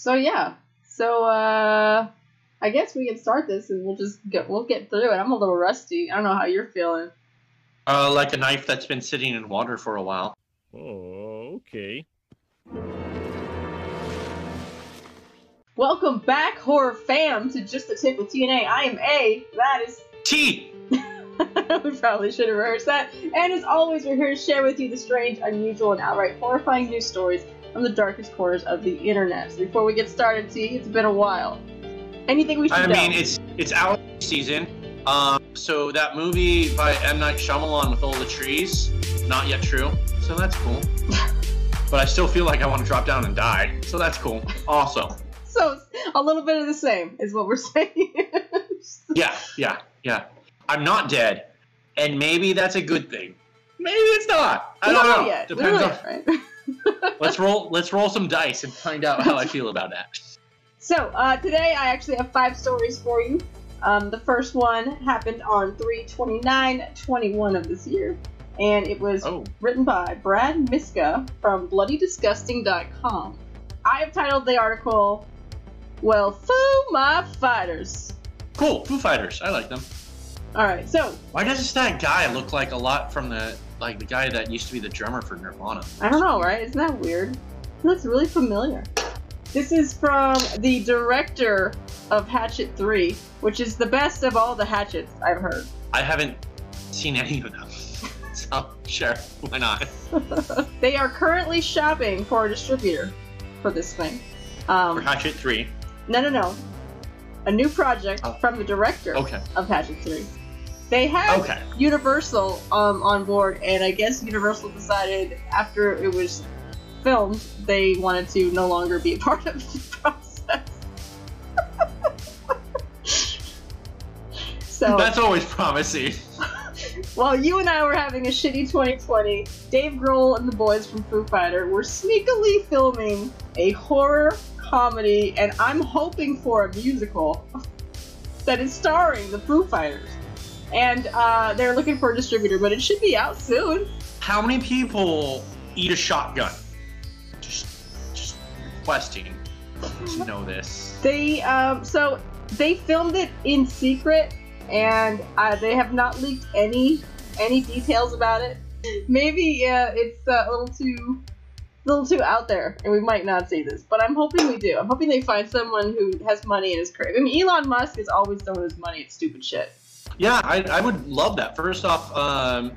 so yeah. So uh I guess we can start this and we'll just get we'll get through it. I'm a little rusty. I don't know how you're feeling. Uh, like a knife that's been sitting in water for a while. Oh, okay. Welcome back, horror fam, to Just a Tip with TNA. I am A. That is T. we probably should have rehearsed that. And as always, we're here to share with you the strange, unusual, and outright horrifying news stories from the darkest corners of the internet. So before we get started, see, it's been a while. Anything we should I know? mean, it's it's allergy season. Um, so that movie by M Night Shyamalan with all the trees, not yet true. So that's cool. but I still feel like I want to drop down and die. So that's cool. Also, so a little bit of the same is what we're saying. yeah, yeah, yeah. I'm not dead, and maybe that's a good thing. Maybe it's not. I We don't know. yet. Depends on. yet, right? Let's roll. Let's roll some dice and find out how I feel about that. So, uh, today I actually have five stories for you. Um, the first one happened on 3 29 21 of this year, and it was Oh, written by Brad Miska from BloodyDisgusting.com. I have titled the article, Well, Foo My Fighters. cool. Foo Fighters. I like them. Alright, so, Why does that guy look like a lot from the like the guy that used to be the drummer for Nirvana? I don't know, right? Isn't that weird? He looks really familiar. This is from the director of Hatchet 3, which is the best of all the Hatchets I've heard. I haven't seen any of them. so sure, why not? they are currently shopping for a distributor for this thing. For Um, Hatchet Three. no, no, no. A new project Oh. from the director Okay. of Hatchet 3. They have Okay. Universal um, on board, and I guess Universal decided after it was filmed, they wanted to no longer be a part of the process. so, That's always promising. while you and I were having a shitty 2020, Dave Grohl and the boys from Foo Fighter were sneakily filming a horror comedy, and I'm hoping for a musical that is starring the Foo Fighters. And uh, they're looking for a distributor, but it should be out soon. How many people eat a shotgun? Just, just requesting to know this. They um, so they filmed it in secret, and uh, they have not leaked any any details about it. Maybe uh, it's uh, a little too a little too out there, and we might not see this. But I'm hoping we do. I'm hoping they find someone who has money and is crazy. I mean, Elon Musk is always throwing his money at stupid shit. Yeah, I, I would love that. First off, um,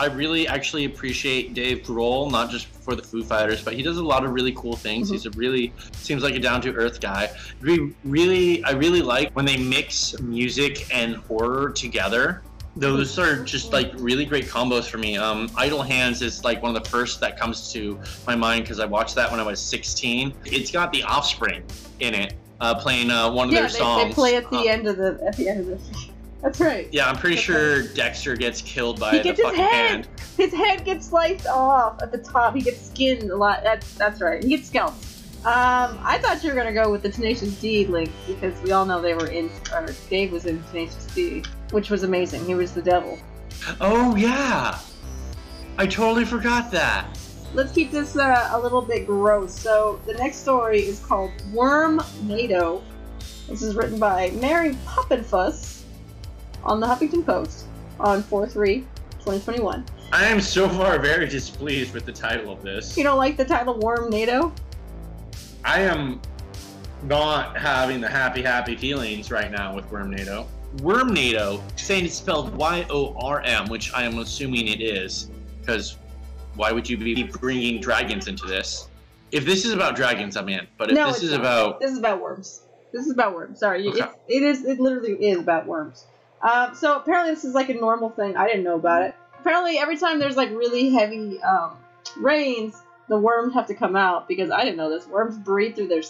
I really actually appreciate Dave Grohl, not just for the Foo Fighters, but he does a lot of really cool things. Mhm. He's a really seems like a down to earth guy. We really, I really like when they mix music and horror together. Those are just like really great combos for me. Um, Idle Hands is like one of the first that comes to my mind because I watched that when I was 16. It's got The Offspring in it, uh, playing uh, one of yeah, their they, songs. they play at the Um, end of the at the end of the. That's right. yeah, I'm pretty That's sure Dexter gets killed by He the gets his fucking head. hand. His head gets sliced off at the top. He gets skinned a lot. That's that's right. He gets scalped. Um, I thought you were gonna go with the Tenacious D link because we all know they were in, or Dave was in Tenacious D, which was amazing. He was the devil. Oh yeah, I totally forgot that. Let's keep this uh, a little bit gross. So the next story is called Worm NATO. This is written by Mary Papenfuss on the Huffington Post on 4-3-2021. I am so far very displeased with the title of this. You don't like the title Wormnado? I am not having the happy, happy feelings right now with Wormnado. Worm NATO, saying it's spelled Y-O-R-M, which I am assuming it is, because why would you be bringing dragons into this? If this is about dragons, I'm in. But if No, this is not. about This is about worms. This is about worms. Sorry, Okay. it's, it is. It literally is about worms. Um, so apparently this is like a normal thing. I didn't know about it. Apparently every time there's like really heavy um, rains, the worms have to come out because I didn't know this. Worms breathe through their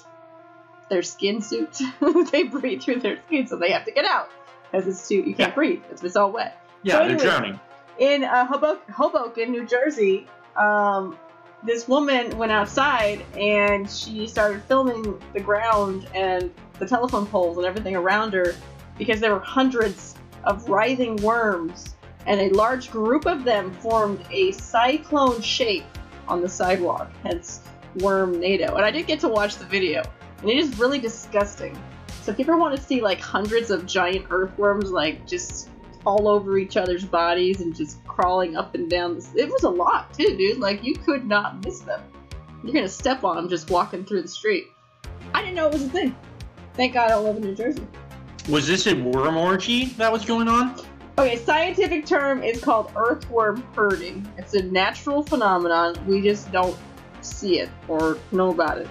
their skin suits. they breathe through their skin, so they have to get out because it's too. You can't Yeah. breathe if it's all wet. yeah, So they're drowning. in uh, Hoboken, Hoboken, New Jersey, um, this woman went outside and she started filming the ground and the telephone poles and everything around her because there were hundreds of writhing worms and a large group of them formed a cyclone shape on the sidewalk, hence wormnado. And I did get to watch the video. and it is really disgusting. So if you ever want to see like hundreds of giant earthworms like just all over each other's bodies and just crawling up and down, it was a lot too, dude. Like you could not miss them. You're gonna step on them just walking through the street. I didn't know it was a thing. Thank God I live in New Jersey. Was this a worm orgy that was going on? Okay, scientific term is called earthworm herding. It's a natural phenomenon. We just don't see it or know about it.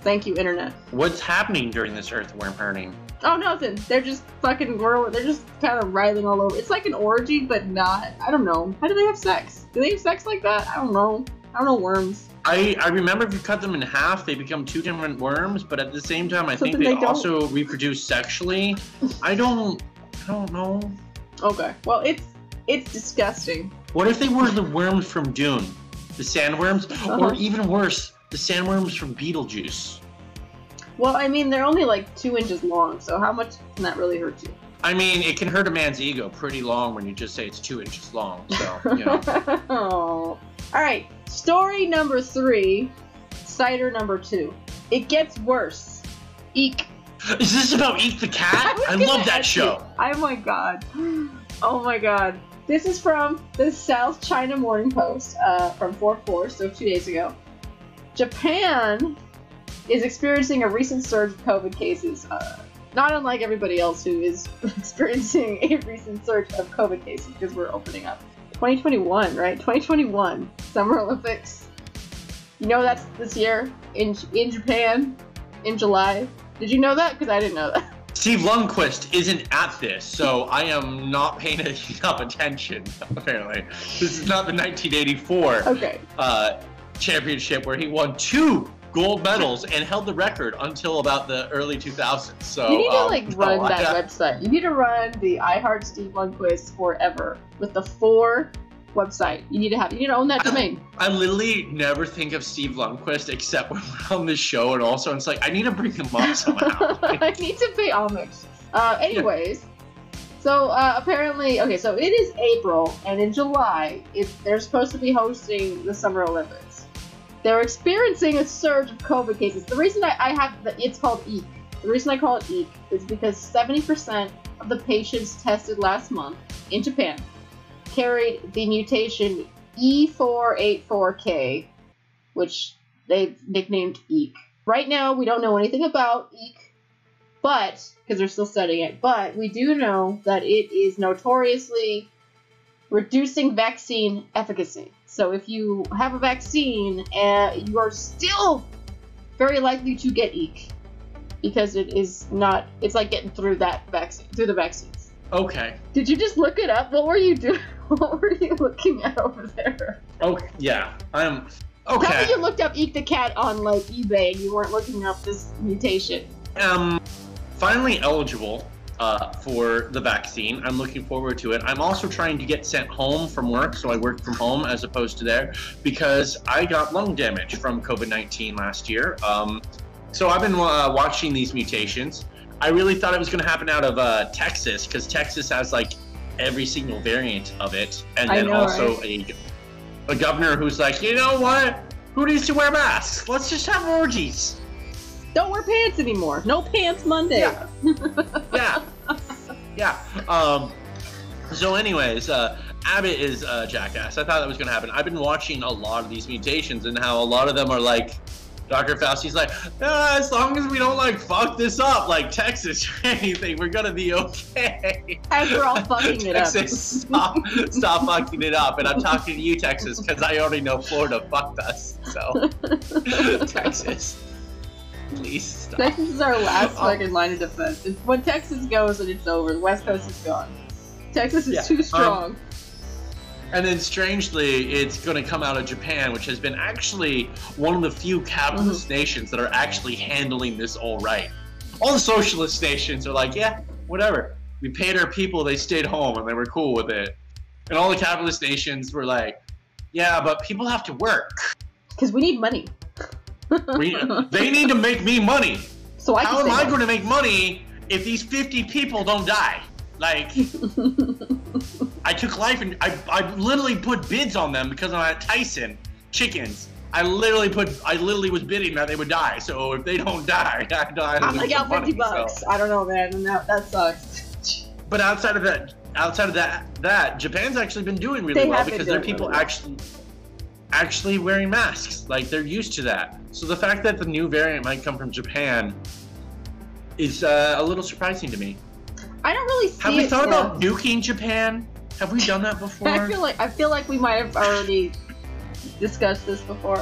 Thank you, internet. What's happening during this earthworm herding? Oh, nothing. They're just fucking. whirl- They're just kind of writhing all over. It's like an orgy, but not. I don't know. How do they have sex? Do they have sex like that? I don't know. I don't know worms. I, I remember if you cut them in half, they become two different worms, but at the same time, I think they, they also reproduce sexually. I don't, I don't know. Okay. Well, it's it's disgusting. What if they were the worms from Dune, the sandworms, Uh-huh. or even worse, the sandworms from Beetlejuice? Well, I mean, they're only like two inches long, so how much can that really hurt you? I mean, it can hurt a man's ego pretty long when you just say it's two inches long. So, you know. All right. Story number three. Cider number two. It gets worse. Eek. Is this about Eek the Cat? was I love that ask you- show. Oh my god. Oh my god. This is from the South China Morning Post uh, from 4 4, so two days ago. Japan is experiencing a recent surge of COVID cases, uh, not unlike everybody else who is experiencing a recent surge of COVID cases because we're opening up. 2021, right? 2021 Summer Olympics. You know that's this year in in Japan in July. Did you know that? Because I didn't know that. Steve Lundquist isn't at this, so I am not paying enough attention, apparently. This is not the 1984 Okay. uh, championship where he won two gold medals and held the record until about the early 2000s. So You need to um, like no, run I- that website. You need to run the I Heart Steve Lundquist forever with the four website. You need to have. You need to own that domain. I literally never think of Steve Lundquist except when we're on this show, and also it's like I need to bring him up somehow. I need to pay homage. Uh, anyways, so uh, apparently, okay, so it is April, and in July, it, they're supposed to be hosting the Summer Olympics. They're experiencing a surge of COVID cases. The reason I, I have the, it's called EEK. The reason I call it EEK is because 70% of the patients tested last month in Japan carried the mutation E E484K, which they've nicknamed EEK. Right now, we don't know anything about EEK, but because they're still studying it, but we do know that it is notoriously reducing vaccine efficacy. So if you have a vaccine, uh, you are still very likely to get EEK because it is not. It's like getting through that vaccine through the vaccines. okay. Did you just look it up? What were you doing? What were you looking at over there? Okay. Yeah. I'm. Tell Okay. me you looked up Eek the Cat on like eBay and you weren't looking up this mutation. Um, finally eligible uh, for the vaccine. I'm looking forward to it. I'm also trying to get sent home from work, so I work from home as opposed to there, because I got lung damage from COVID 19 last year. Um, so I've been uh, watching these mutations. I really thought it was going to happen out of uh, Texas, because Texas has like every single variant of it, and I then know, also a, a governor who's like, you know what? Who needs to wear masks? Let's just have orgies. Don't wear pants anymore. No pants Monday. Yeah. yeah, yeah. Um, so, anyways, uh, Abbott is uh, jackass. I thought that was gonna happen. I've been watching a lot of these mutations and how a lot of them are like. Dr. Fauci's like, "Ah, as long as we don't like fuck this up, like Texas or anything, we're gonna be okay. As we're all fucking it up. Texas, stop, stop fucking it up. And I'm talking to you, Texas, because I already know Florida fucked us. So, Texas, please stop. Texas is our last Oh. fucking line of defense. If- When Texas goes, then it's over. The West Coast is gone. Texas is Yeah, too um, strong. And then strangely, it's going to come out of Japan, which has been actually one of the few capitalist Mm-hmm. nations that are actually handling this all right. All the socialist nations are like, yeah, whatever. We paid our people, they stayed home, and they were cool with it. And all the capitalist nations were like, yeah, but people have to work. Because we need money. We, they need to make me money. So I How am I going to make money if these 50 people don't die? Like, I took life and I, I literally put bids on them because I'm at Tyson chickens I literally put, I literally was bidding that they would die. So if they don't die, I die. I'm like out fifty bucks. So. I don't know, man. That that sucks. But outside of that, outside of that, that Japan's actually been doing really They well because their people really actually actually wearing masks. Like they're used to that. So the fact that the new variant might come from Japan is uh, a little surprising to me. I don't really see Have we thought yeah. about nuking Japan? Have we done that before? I feel like I feel like we might have already discussed this before.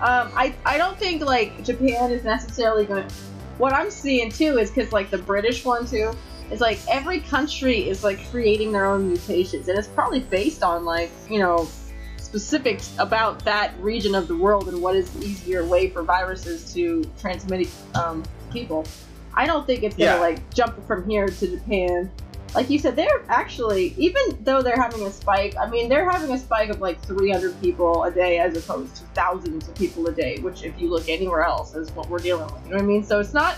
Um, I I don't think like Japan is necessarily going. to... What I'm seeing too is because like the British one too is like every country is like creating their own mutations, and it's probably based on like you know specifics about that region of the world and what is the easier way for viruses to transmit um, people. I don't think it's gonna Yeah. like jump from here to Japan like you said, they're actually, even though they're having a spike, I mean, they're having a spike of like 300 people a day as opposed to thousands of people a day, which, if you look anywhere else, is what we're dealing with. You know what I mean? So it's not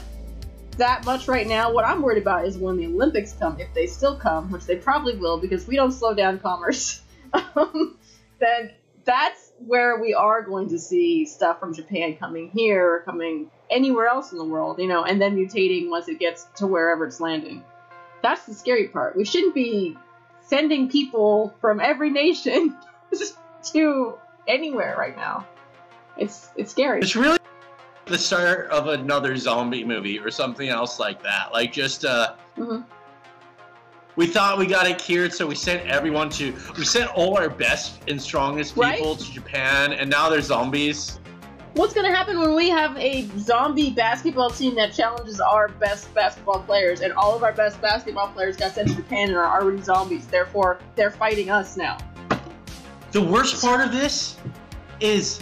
that much right now. What I'm worried about is when the Olympics come, if they still come, which they probably will because we don't slow down commerce, um, then that's where we are going to see stuff from Japan coming here or coming anywhere else in the world, you know, and then mutating once it gets to wherever it's landing that's the scary part. We shouldn't be sending people from every nation to anywhere right now. It's it's scary. It's really the start of another zombie movie or something else like that. Like just uh Mhm. We thought we got it cured, so we sent everyone to we sent all our best and strongest Right? people to Japan and now they're zombies. What's gonna happen when we have a zombie basketball team that challenges our best basketball players, and all of our best basketball players got sent to Japan and are already zombies? Therefore, they're fighting us now. The worst part of this is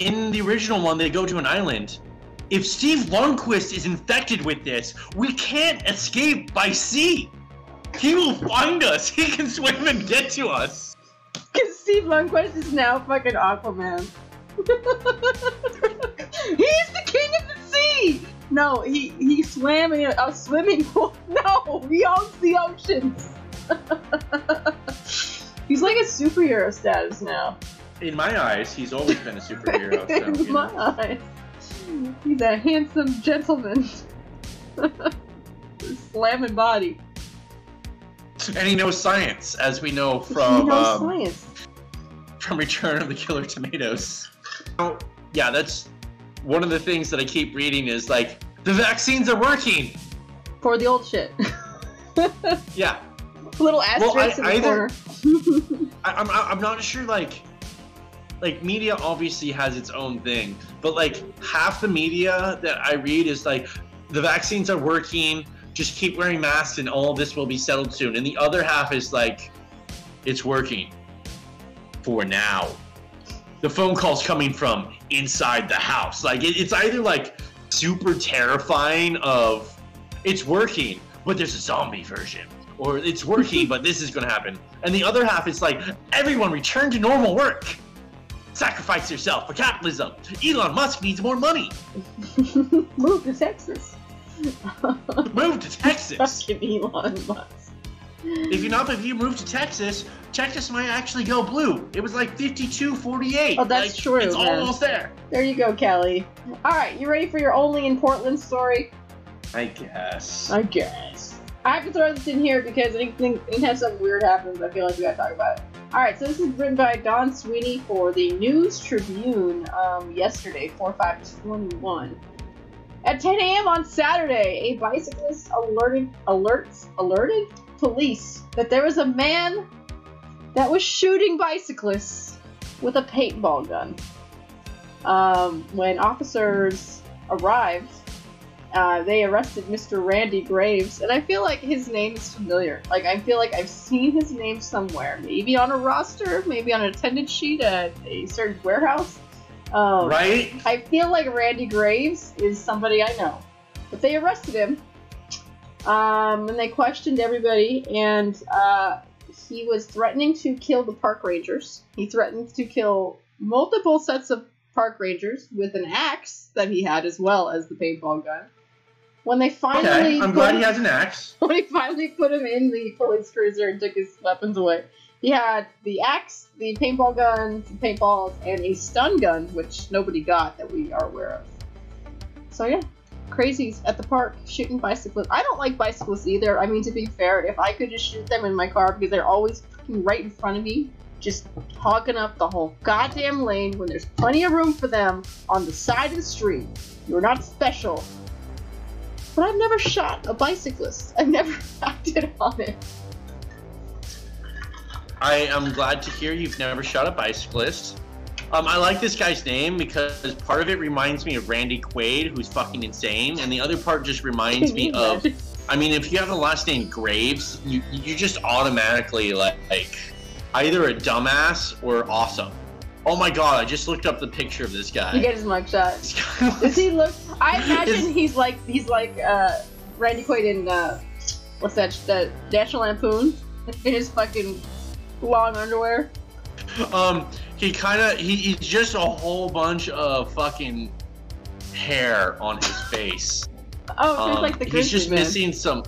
in the original one they go to an island. If Steve Lundquist is infected with this, we can't escape by sea. He will find us. He can swim and get to us. Because Steve Lundquist is now fucking Aquaman. He's the king of the sea. No, he he swam in a swimming pool. No, he owns the oceans. He's like a superhero status now. In my eyes, he's always been a superhero. So, in my know. eyes, he's a handsome gentleman. Slamming body. And he knows science, as we know he from knows um, science. from Return of the Killer Tomatoes. So, yeah, that's one of the things that I keep reading is like the vaccines are working. For the old shit. Yeah, Little asterisk I- in the either- corner. I, I'm I'm not sure like like media obviously has its own thing, but like half the media that I read is like the vaccines are working. Just keep wearing masks and all this will be settled soon. And the other half is like it's working for now. The phone call's coming from inside the house. Like it, it's either like super terrifying of it's working, but there's a zombie version, or it's working, but this is gonna happen. And the other half is like everyone return to normal work. Sacrifice yourself for capitalism. Elon Musk needs more money. Move to Texas. Move to Texas. Fucking Elon Musk. if you're not, if you move to Texas, Texas might actually go blue. It was like 52 48. Oh, that's Like, true, It's man. almost there. There you go, Kelly. All right, you ready for your only in Portland story? I guess. I guess. I have to throw this in here because anything, anytime something weird happens, I feel like we gotta talk about it. All right, so this is written by Don Sweeney for the News Tribune um, yesterday, 4 5 21. At 10 a.m. on Saturday, a bicyclist alerted alerts alerted police that there was a man that was shooting bicyclists with a paintball gun. Um, when officers arrived, uh, they arrested Mr. Randy Graves, and I feel like his name is familiar. Like I feel like I've seen his name somewhere, maybe on a roster, maybe on an attendance sheet at a certain warehouse. Um, Right? I feel like Randy Graves is somebody I know. But they arrested him. Um, and they questioned everybody, and uh, he was threatening to kill the park rangers. He threatened to kill multiple sets of park rangers with an axe that he had as well as the paintball gun. When they finally Okay, I'm glad him- he has an axe. when he finally put him in the police cruiser and took his weapons away, He had the axe, the paintball gun, some paintballs, and a stun gun, which nobody got that we are aware of. So yeah, crazies at the park shooting bicyclists. I don't like bicyclists either. I mean, to be fair, if I could just shoot them in my car because they're always right in front of me, just hogging up the whole goddamn lane when there's plenty of room for them on the side of the street. You're not special. But I've never shot a bicyclist. I've never acted on it. I am glad to hear you've never shot a bicyclist. Um, I like this guy's name because part of it reminds me of Randy Quaid, who's fucking insane, and the other part just reminds me of. I mean, if you have the last name Graves, you you just automatically like, like either a dumbass or awesome. Oh my god! I just looked up the picture of this guy. You get his mugshot. Does he look? I imagine he's like he's like uh, Randy Quaid in uh, what's that? The National Lampoon in his fucking long underwear. Um, he kind of he, he's just a whole bunch of fucking hair on his face. Oh, so he's Um, like the he's just man. missing some.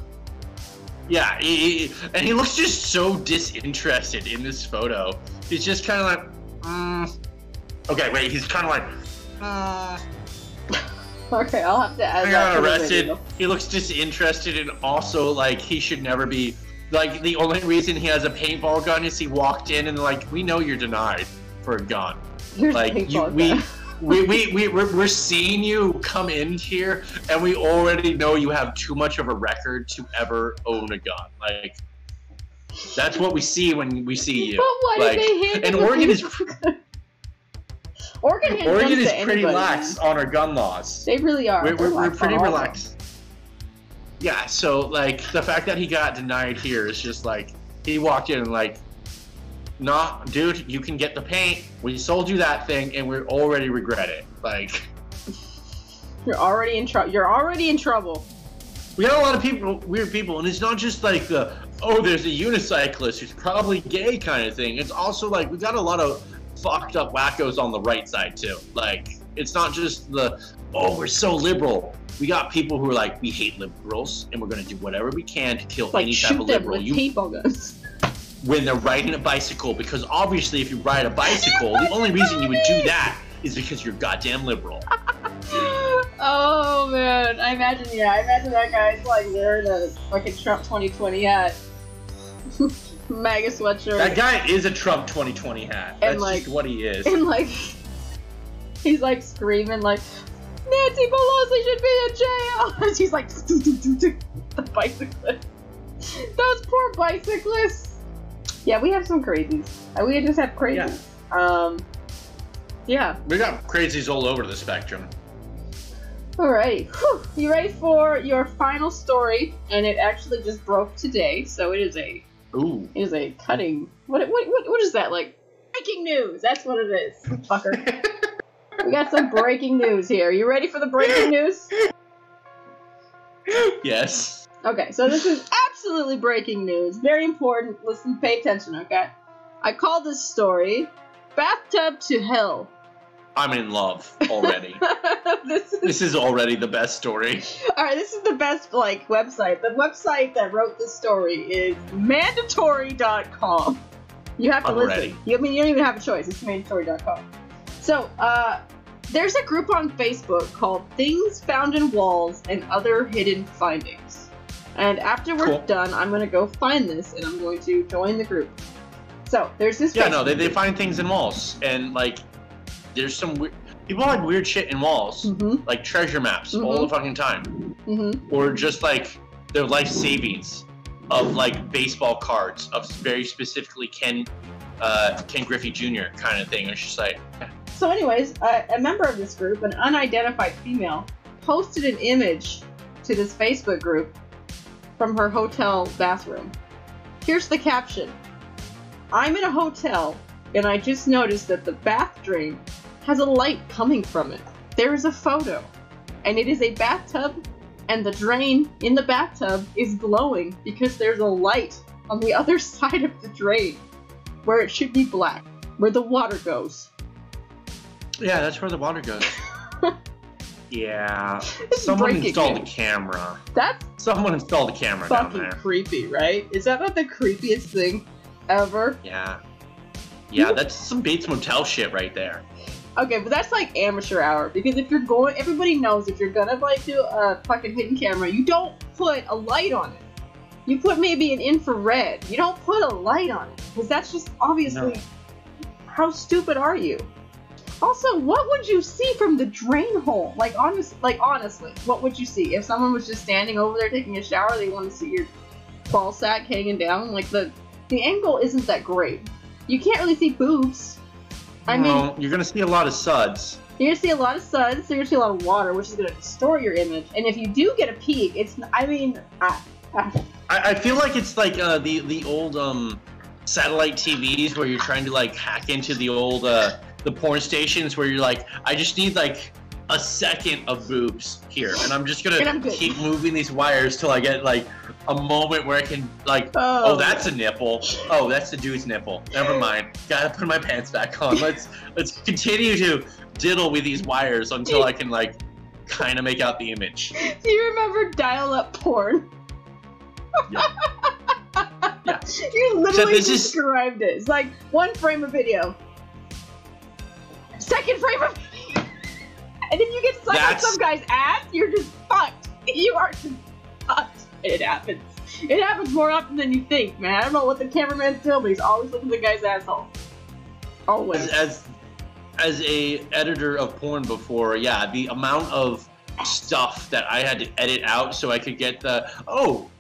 Yeah, he, he- and he looks just so disinterested in this photo. He's just kind of like, mm. okay, wait. He's kind of like, mm. Okay, I'll have to add I that got arrested. He looks disinterested, and also like he should never be. Like the only reason he has a paintball gun is he walked in and like we know you're denied for a gun. Here's Like you, we, we, we we we're, we're seeing you come in here, and we already know you have too much of a record to ever own a gun. Like, that's what we see when we see you. But why like, did they hand and Oregon is-? Oregon Oregon is pretty anybody. lax on our gun laws. They really are. We're, we're, we're pretty relaxed. Yeah, so, like, the fact that he got denied here is just like, he walked in and, like, nah, dude, you can get the paint. We sold you that thing, and we already regret it. Like, You're already in trouble. You're already in trouble. We got a lot of people, weird people, and it's not just like the oh, there's a unicyclist who's probably gay kind of thing. It's also like we got a lot of fucked up wackos on the right side too. Like it's not just the oh, we're so liberal. We got people who are like we hate liberals and we're gonna do whatever we can to kill Like any type of liberal. with You guns. when they're riding a bicycle because obviously if you ride a bicycle, the only reason you would do that is because you're goddamn liberal. oh man, I imagine. Yeah, I imagine that guy's like wearing a fucking Trump 2020 hat, MAGA sweatshirt, That guy is a Trump 2020 hat. And, That's like- just what he is. and like he's like screaming like Nancy Pelosi should be in jail. And she's like the bicyclist. Those poor bicyclists. Yeah, we have some crazies. Uh, We just have crazies. Um, yeah. We got crazies all over the spectrum. Alrighty. Whew. You ready for your final story? And it actually just broke today, so it is a Ooh. it is a cutting. What what what, what is that like? Breaking news. That's what it is, fucker. we got some breaking news here. You ready for the breaking news? yes. Okay, so this is absolutely breaking news. Very important. Listen, pay attention, okay? I call this story "Bathtub to Hell." I'm in love already. this is this is already the best story. All right, this is the best like website. The website that wrote this story is mandatory.com. You have to listen. You, I mean, you don't even have a choice. It's mandatory.com. So, uh, there's a group on Facebook called Things Found in Walls and Other Hidden Findings. And after we're Cool. done, I'm gonna go find this and I'm going to join the group. So, there's this. Yeah, no, they, they find things in walls. And, like, there's some weird. People hide weird shit in walls. Mhm, Like treasure maps all the fucking time. mhm. Or just, like, their life savings of, like, baseball cards of very specifically Ken. Uh, Ken Griffey Jr. kind of thing. It's just like, So, anyways, a, a member of this group, an unidentified female, posted an image to this Facebook group from her hotel bathroom. Here's the caption I'm in a hotel, and I just noticed that the bath drain has a light coming from it. There is a photo, and it is a bathtub, and the drain in the bathtub is glowing because there's a light on the other side of the drain where it should be black, where the water goes. Yeah, that's where the water goes. yeah. Someone breaking installed a camera. That's Someone installed a camera down fucking there. creepy, right? Is that not the creepiest thing? ever. Yeah. Yeah, that's some Bates Motel shit right there. Okay, but that's like amateur hour because if you're going, everybody knows if you're gonna like do a fucking hidden camera, you don't put a light on it. You put maybe an infrared. You don't put a light on it because that's just obviously. No. How stupid are you? Also, what would you see from the drain hole? Like honest, like honestly, what would you see if someone was just standing over there taking a shower? They want to see your ball sack hanging down. Like the the angle isn't that great. You can't really see boobs. I mean, you're gonna see a lot of suds. you're gonna see a lot of suds, so you're gonna see a lot of water, which is gonna distort your image. And if you do get a peek, it's I mean, I, I, I, I feel like it's like uh, the the old um, satellite TVs where you're trying to like hack into the old uh, the porn stations where you're like, I just need like a second of boobs here, and I'm just And I'm gonna keep moving these wires till I get like a moment where I can like. oh, Oh, that's a nipple. Oh, that's the dude's nipple. Never mind. Gotta put my pants back on. Let's let's continue to diddle with these wires until I can like kind of make out the image. Do you remember dial-up porn? Yeah. Yeah. You literally is- described it. It's like one frame of video, second frame of, and if you get stuck on some guy's ass, you're just fucked. You are just fucked. It happens. It happens more often than you think, man. I don't know what the cameraman's doing, but he's always looking at the guy's asshole. Always. as as as a editor of porn before, yeah, the amount of stuff that I had to edit out so I could get the oh,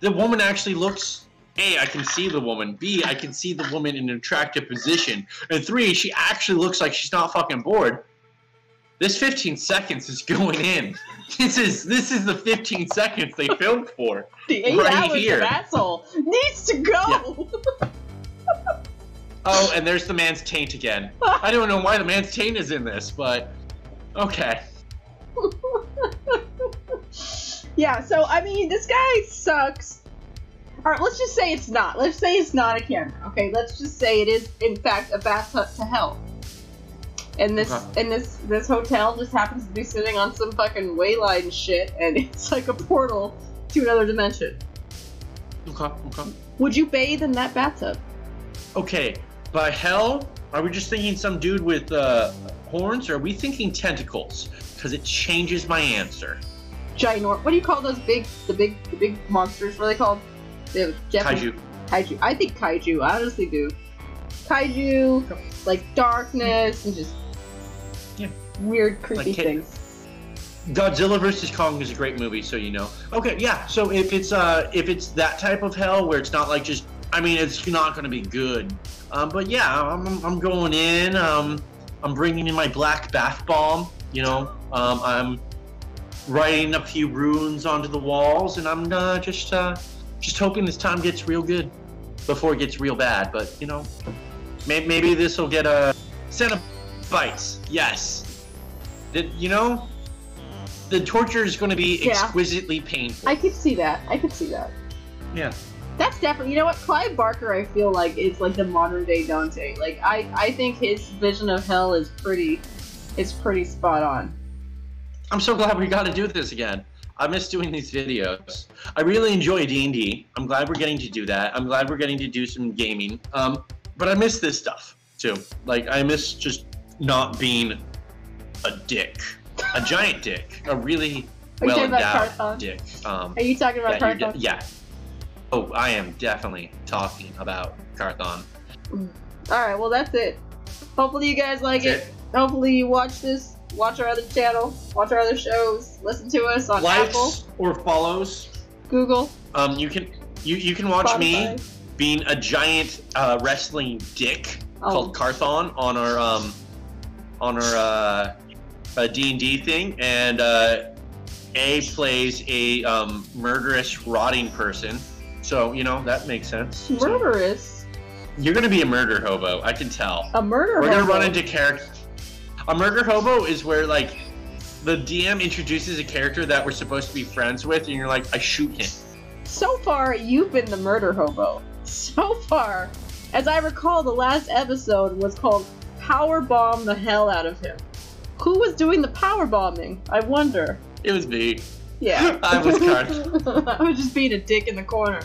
the woman actually looks. A, I can see the woman. B, I can see the woman in an attractive position. And three, she actually looks like she's not fucking bored. This 15 seconds is going in. This is this is the 15 seconds they filmed for. the eight right hours here. of asshole needs to go. Oh, and there's the man's taint again. I don't know why the man's taint is in this, but okay. Yeah, so I mean, this guy sucks. Alright, let's just say it's not. Let's say it's not a camera. Okay, let's just say it is in fact a bathtub to hell. And this Okay. and this this hotel just happens to be sitting on some fucking wayline shit and it's like a portal to another dimension. Okay, okay. Would you bathe in that bathtub? Okay, by hell, are we just thinking some dude with uh, horns, or are we thinking tentacles? Because it changes my answer. Ginor what do you call those big the big the big monsters? What are they called? The Japanese- Kaiju. Kaiju. I think kaiju. I honestly do. Kaiju, like darkness and just Yeah. weird, creepy Like things. Godzilla vs Kong is a great movie, so you know. Okay, yeah. So if it's uh if it's that type of hell where it's not like just, I mean, it's not going to be good. Um, but yeah, I'm I'm going in. Um, I'm bringing in my black bath bomb. You know, um, I'm writing a few runes onto the walls, and I'm uh, just uh, just hoping this time gets real good before it gets real bad. But you know, maybe, maybe this will get a set of bites. Yes. Did you know? The torture is going to be Yeah. exquisitely painful. I could see that. I could see that. yeah. That's definitely. You know what? Clive Barker, I feel like is like the modern day Dante. Like I, I think his vision of hell is pretty, is pretty spot on. I'm so glad we got to do this again. I miss doing these videos. I really enjoy D&D. I'm glad we're getting to do that. I'm glad we're getting to do some gaming. Um, but I miss this stuff too. Like I miss just not being a dick, a giant dick, a really well endowed dick. Um, Are you talking about Carthon? yeah. Oh, I am definitely talking about Carthon. All right. Well, that's it. Hopefully you guys like That's it. Hopefully you watch this. Watch our other channel. Watch our other shows. Listen to us on Likes Apple, or follows. Google, Um, you can you you can watch me being a giant uh, wrestling dick Oh. called Carthon on our um on our uh, uh, D&D thing, and uh, A plays a um, murderous, rotting person. So you know that makes sense. So Murderous. you're gonna be a murder hobo. I can tell. A murder. We're gonna run into character. A murder hobo is where like the DM introduces a character that we're supposed to be friends with, and you're like, I shoot him. So far, you've been the murder hobo. So far, as I recall, the last episode was called "Power Bomb the Hell Out of Him." Who was doing the power bombing? I wonder. It was me. Yeah. I was. I was just being a dick in the corner.